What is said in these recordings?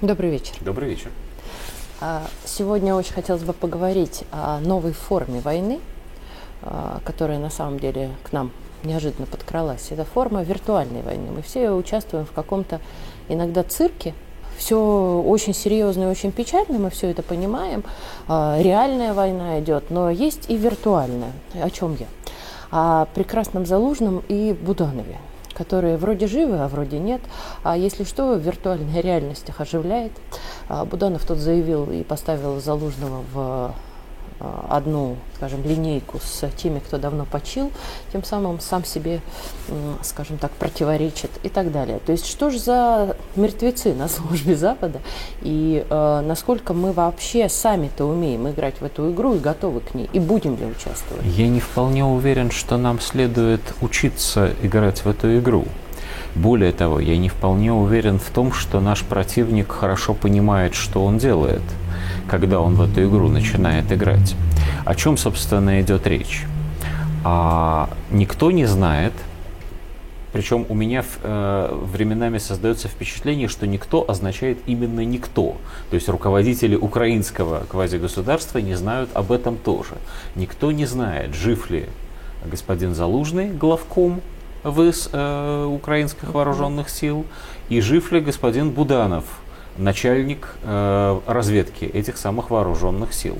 Добрый вечер. Добрый вечер. А, сегодня очень хотелось бы поговорить о новой форме войны, а, которая на самом деле к нам неожиданно подкралась. Это форма виртуальной войны. Мы все участвуем в каком-то иногда цирке. Все очень серьезно и очень печально, мы все это понимаем. А, реальная война идет, но есть и виртуальная. О чем я? О прекрасном Залужном и Буданове которые вроде живы, а вроде нет. А если что, виртуальная реальность их оживляет. А Буданов тут заявил и поставил Залужного в одну, скажем, линейку с теми, кто давно почил, тем самым сам себе, скажем так, противоречит и так далее. То есть что же за мертвецы на службе Запада и э, насколько мы вообще сами-то умеем играть в эту игру и готовы к ней, и будем ли участвовать? Я не вполне уверен, что нам следует учиться играть в эту игру. Более того, я не вполне уверен в том, что наш противник хорошо понимает, что он делает – когда он в эту игру начинает играть. О чем, собственно, идет речь? А, никто не знает, причем у меня э, временами создается впечатление, что никто означает именно никто. То есть руководители украинского квазигосударства не знают об этом тоже. Никто не знает, жив ли господин Залужный, главком ВС э, украинских вооруженных сил, и жив ли господин Буданов, начальник э, разведки этих самых вооруженных сил.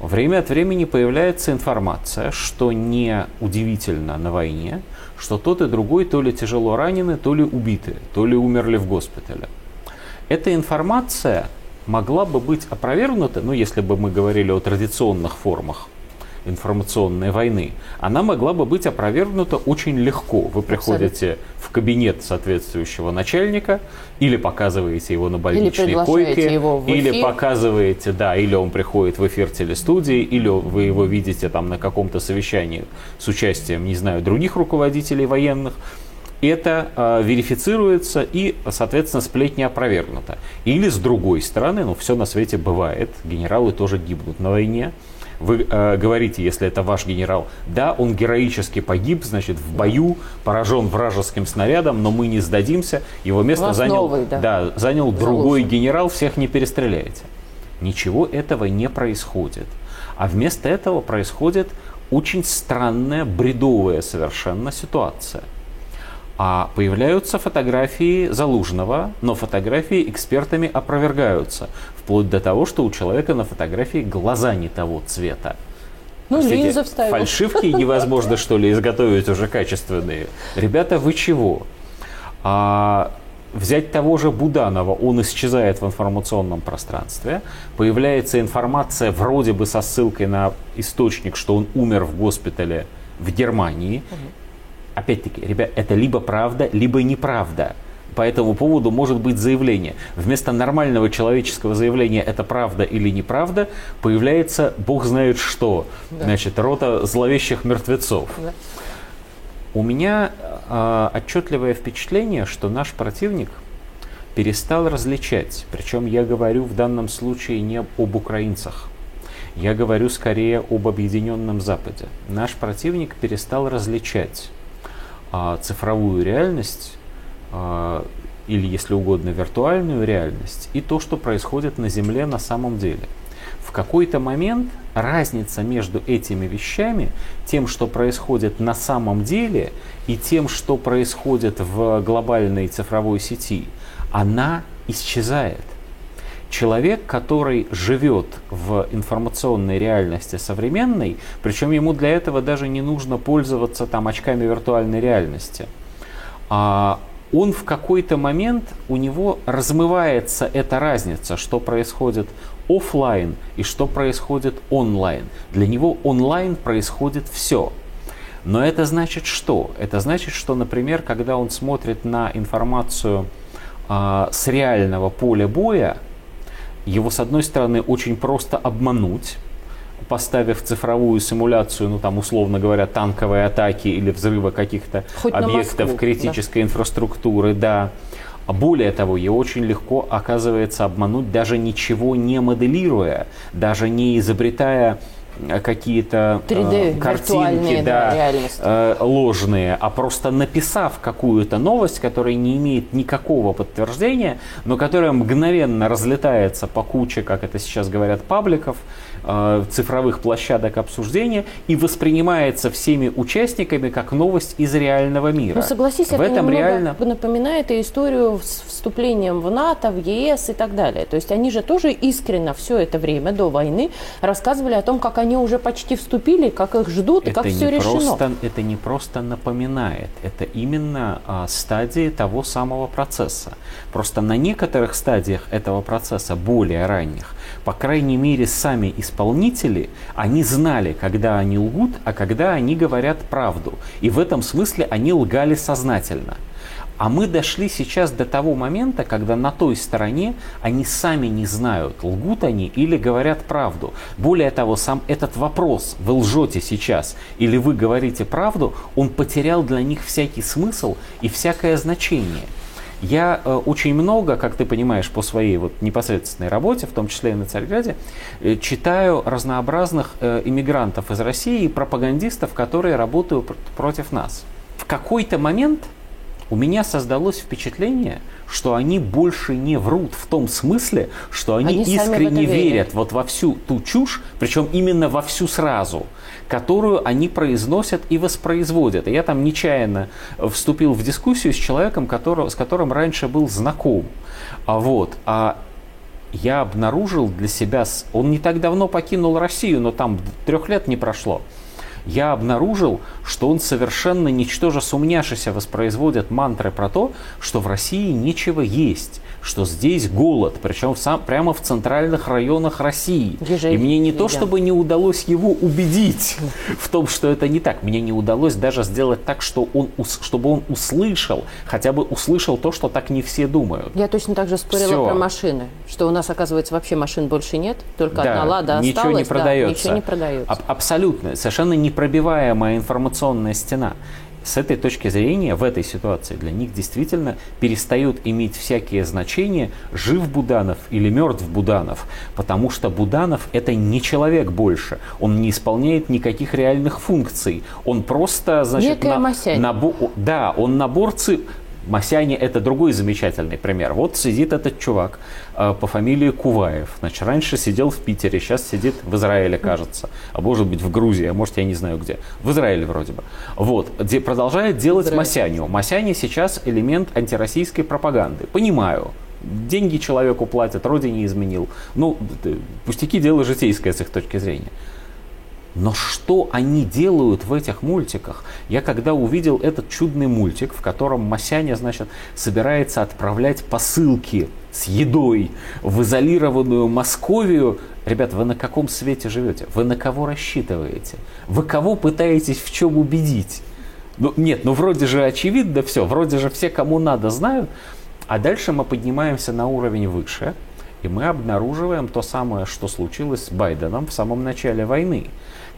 Время от времени появляется информация, что не удивительно на войне, что тот и другой то ли тяжело ранены, то ли убиты, то ли умерли в госпитале. Эта информация могла бы быть опровергнута, ну, если бы мы говорили о традиционных формах информационной войны, она могла бы быть опровергнута очень легко. Вы приходите Абсолютно. в кабинет соответствующего начальника, или показываете его на больничной или койке, его в или показываете, да, или он приходит в эфир телестудии, или вы его видите там на каком-то совещании с участием, не знаю, других руководителей военных это э, верифицируется и, соответственно, сплетни опровергнута. Или с другой стороны, ну все на свете бывает, генералы тоже гибнут на войне, вы э, говорите, если это ваш генерал, да, он героически погиб, значит, в бою, поражен вражеским снарядом, но мы не сдадимся, его место занял, новый, да. Да, занял другой генерал, всех не перестреляете. Ничего этого не происходит. А вместо этого происходит очень странная, бредовая совершенно ситуация – а появляются фотографии Залужного, но фотографии экспертами опровергаются. Вплоть до того, что у человека на фотографии глаза не того цвета. Ну, Простите, линзы вставил. Фальшивки невозможно, что ли, изготовить уже качественные. Ребята, вы чего? А, взять того же Буданова, он исчезает в информационном пространстве, появляется информация вроде бы со ссылкой на источник, что он умер в госпитале в Германии, угу опять-таки, ребят, это либо правда, либо неправда. По этому поводу может быть заявление. Вместо нормального человеческого заявления «это правда или неправда» появляется бог знает что. Да. Значит, рота зловещих мертвецов. Да. У меня э, отчетливое впечатление, что наш противник перестал различать. Причем я говорю в данном случае не об украинцах. Я говорю скорее об объединенном Западе. Наш противник перестал различать а, цифровую реальность или, если угодно, виртуальную реальность и то, что происходит на Земле на самом деле. В какой-то момент разница между этими вещами, тем, что происходит на самом деле, и тем, что происходит в глобальной цифровой сети, она исчезает человек, который живет в информационной реальности современной, причем ему для этого даже не нужно пользоваться там очками виртуальной реальности, а он в какой-то момент, у него размывается эта разница, что происходит офлайн и что происходит онлайн. Для него онлайн происходит все. Но это значит что? Это значит, что, например, когда он смотрит на информацию а, с реального поля боя, его, с одной стороны, очень просто обмануть, поставив цифровую симуляцию, ну там, условно говоря, танковой атаки или взрыва каких-то объектов критической да. инфраструктуры, да. А более того, ее очень легко оказывается обмануть, даже ничего не моделируя, даже не изобретая какие-то 3D, картинки да, да, ложные, а просто написав какую-то новость, которая не имеет никакого подтверждения, но которая мгновенно разлетается по куче, как это сейчас говорят, пабликов, Э, цифровых площадок обсуждения и воспринимается всеми участниками как новость из реального мира. Ну, согласись, в это этом реально напоминает и историю с вступлением в НАТО, в ЕС и так далее. То есть они же тоже искренне все это время до войны рассказывали о том, как они уже почти вступили, как их ждут и это как все решено. Просто, это не просто напоминает, это именно а, стадии того самого процесса. Просто на некоторых стадиях этого процесса, более ранних, по крайней мере, сами исполнители, они знали, когда они лгут, а когда они говорят правду. И в этом смысле они лгали сознательно. А мы дошли сейчас до того момента, когда на той стороне они сами не знают, лгут они или говорят правду. Более того, сам этот вопрос, вы лжете сейчас или вы говорите правду, он потерял для них всякий смысл и всякое значение. Я э, очень много, как ты понимаешь, по своей вот непосредственной работе, в том числе и на Царьграде, э, читаю разнообразных э, иммигрантов из России и пропагандистов, которые работают пр- против нас. В какой-то момент у меня создалось впечатление, что они больше не врут в том смысле, что они, они искренне верят вот во всю ту чушь, причем именно во всю сразу – которую они произносят и воспроизводят. И я там нечаянно вступил в дискуссию с человеком, которого, с которым раньше был знаком. А вот, а я обнаружил для себя, он не так давно покинул Россию, но там трех лет не прошло. Я обнаружил, что он совершенно ничтоже сумняшися воспроизводит мантры про то, что в России нечего есть, что здесь голод, причем в сам, прямо в центральных районах России. Ежей, и мне не то, чтобы не удалось его убедить в том, что это не так, мне не удалось даже сделать так, что он, чтобы он услышал, хотя бы услышал то, что так не все думают. Я точно так же спорила Все. про машины, что у нас, оказывается, вообще машин больше нет, только да, одна «Лада» осталась. Ничего не продается. Да, ничего не продается. А- абсолютно, совершенно непробиваемая информационная стена с этой точки зрения, в этой ситуации для них действительно перестают иметь всякие значения, жив Буданов или мертв Буданов, потому что Буданов это не человек больше, он не исполняет никаких реальных функций, он просто, значит, Некая на, набор, да, он набор цифр, Масяне это другой замечательный пример. Вот сидит этот чувак э, по фамилии Куваев. Значит, раньше сидел в Питере, сейчас сидит в Израиле, кажется. А может быть в Грузии, а может я не знаю где. В Израиле вроде бы. Вот. Где продолжает делать Израиль. Масяню. Масяне сейчас элемент антироссийской пропаганды. Понимаю. Деньги человеку платят, родине изменил. Ну, пустяки дело житейское с их точки зрения. Но что они делают в этих мультиках? Я когда увидел этот чудный мультик, в котором Масяня, значит, собирается отправлять посылки с едой в изолированную Московию, ребят, вы на каком свете живете? Вы на кого рассчитываете? Вы кого пытаетесь в чем убедить? Ну, нет, ну вроде же очевидно все, вроде же все, кому надо, знают. А дальше мы поднимаемся на уровень выше, и мы обнаруживаем то самое, что случилось с Байденом в самом начале войны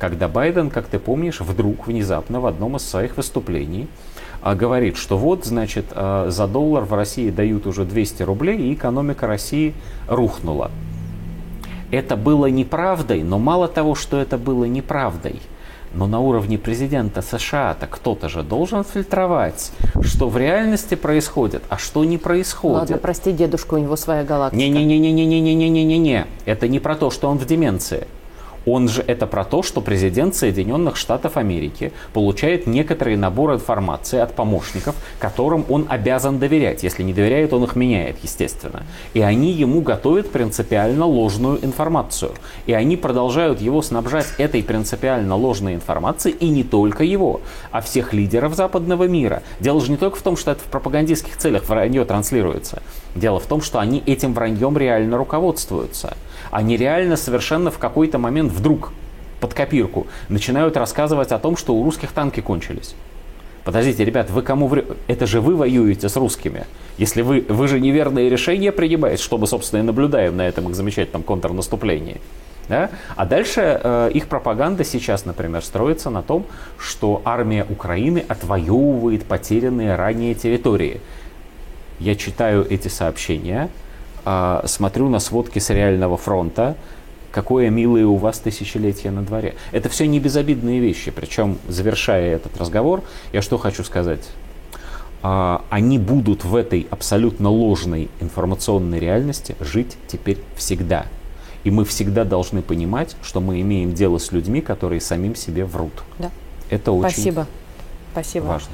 когда Байден, как ты помнишь, вдруг, внезапно в одном из своих выступлений а, говорит, что вот, значит, а, за доллар в России дают уже 200 рублей, и экономика России рухнула. Это было неправдой, но мало того, что это было неправдой, но на уровне президента США-то кто-то же должен фильтровать, что в реальности происходит, а что не происходит. Ладно, прости, дедушка, у него своя галактика. Не-не-не-не-не-не-не-не-не-не. Это не про то, что он в деменции. Он же это про то, что президент Соединенных Штатов Америки получает некоторый набор информации от помощников, которым он обязан доверять. Если не доверяет, он их меняет, естественно. И они ему готовят принципиально ложную информацию. И они продолжают его снабжать этой принципиально ложной информацией, и не только его, а всех лидеров западного мира. Дело же не только в том, что это в пропагандистских целях вранье транслируется. Дело в том, что они этим враньем реально руководствуются. Они реально совершенно в какой-то момент вдруг под копирку начинают рассказывать о том, что у русских танки кончились. Подождите, ребят, вы кому вре... Это же вы воюете с русскими. Если вы, вы же неверные решения принимаете, что мы, собственно, и наблюдаем на этом их замечательном контрнаступлении. Да? А дальше э, их пропаганда сейчас, например, строится на том, что армия Украины отвоевывает потерянные ранее территории. Я читаю эти сообщения, а, смотрю на сводки с реального фронта, какое милое у вас тысячелетие на дворе. Это все не безобидные вещи. Причем, завершая этот разговор, я что хочу сказать. А, они будут в этой абсолютно ложной информационной реальности жить теперь всегда. И мы всегда должны понимать, что мы имеем дело с людьми, которые самим себе врут. Да. Это очень Спасибо. Спасибо. важно.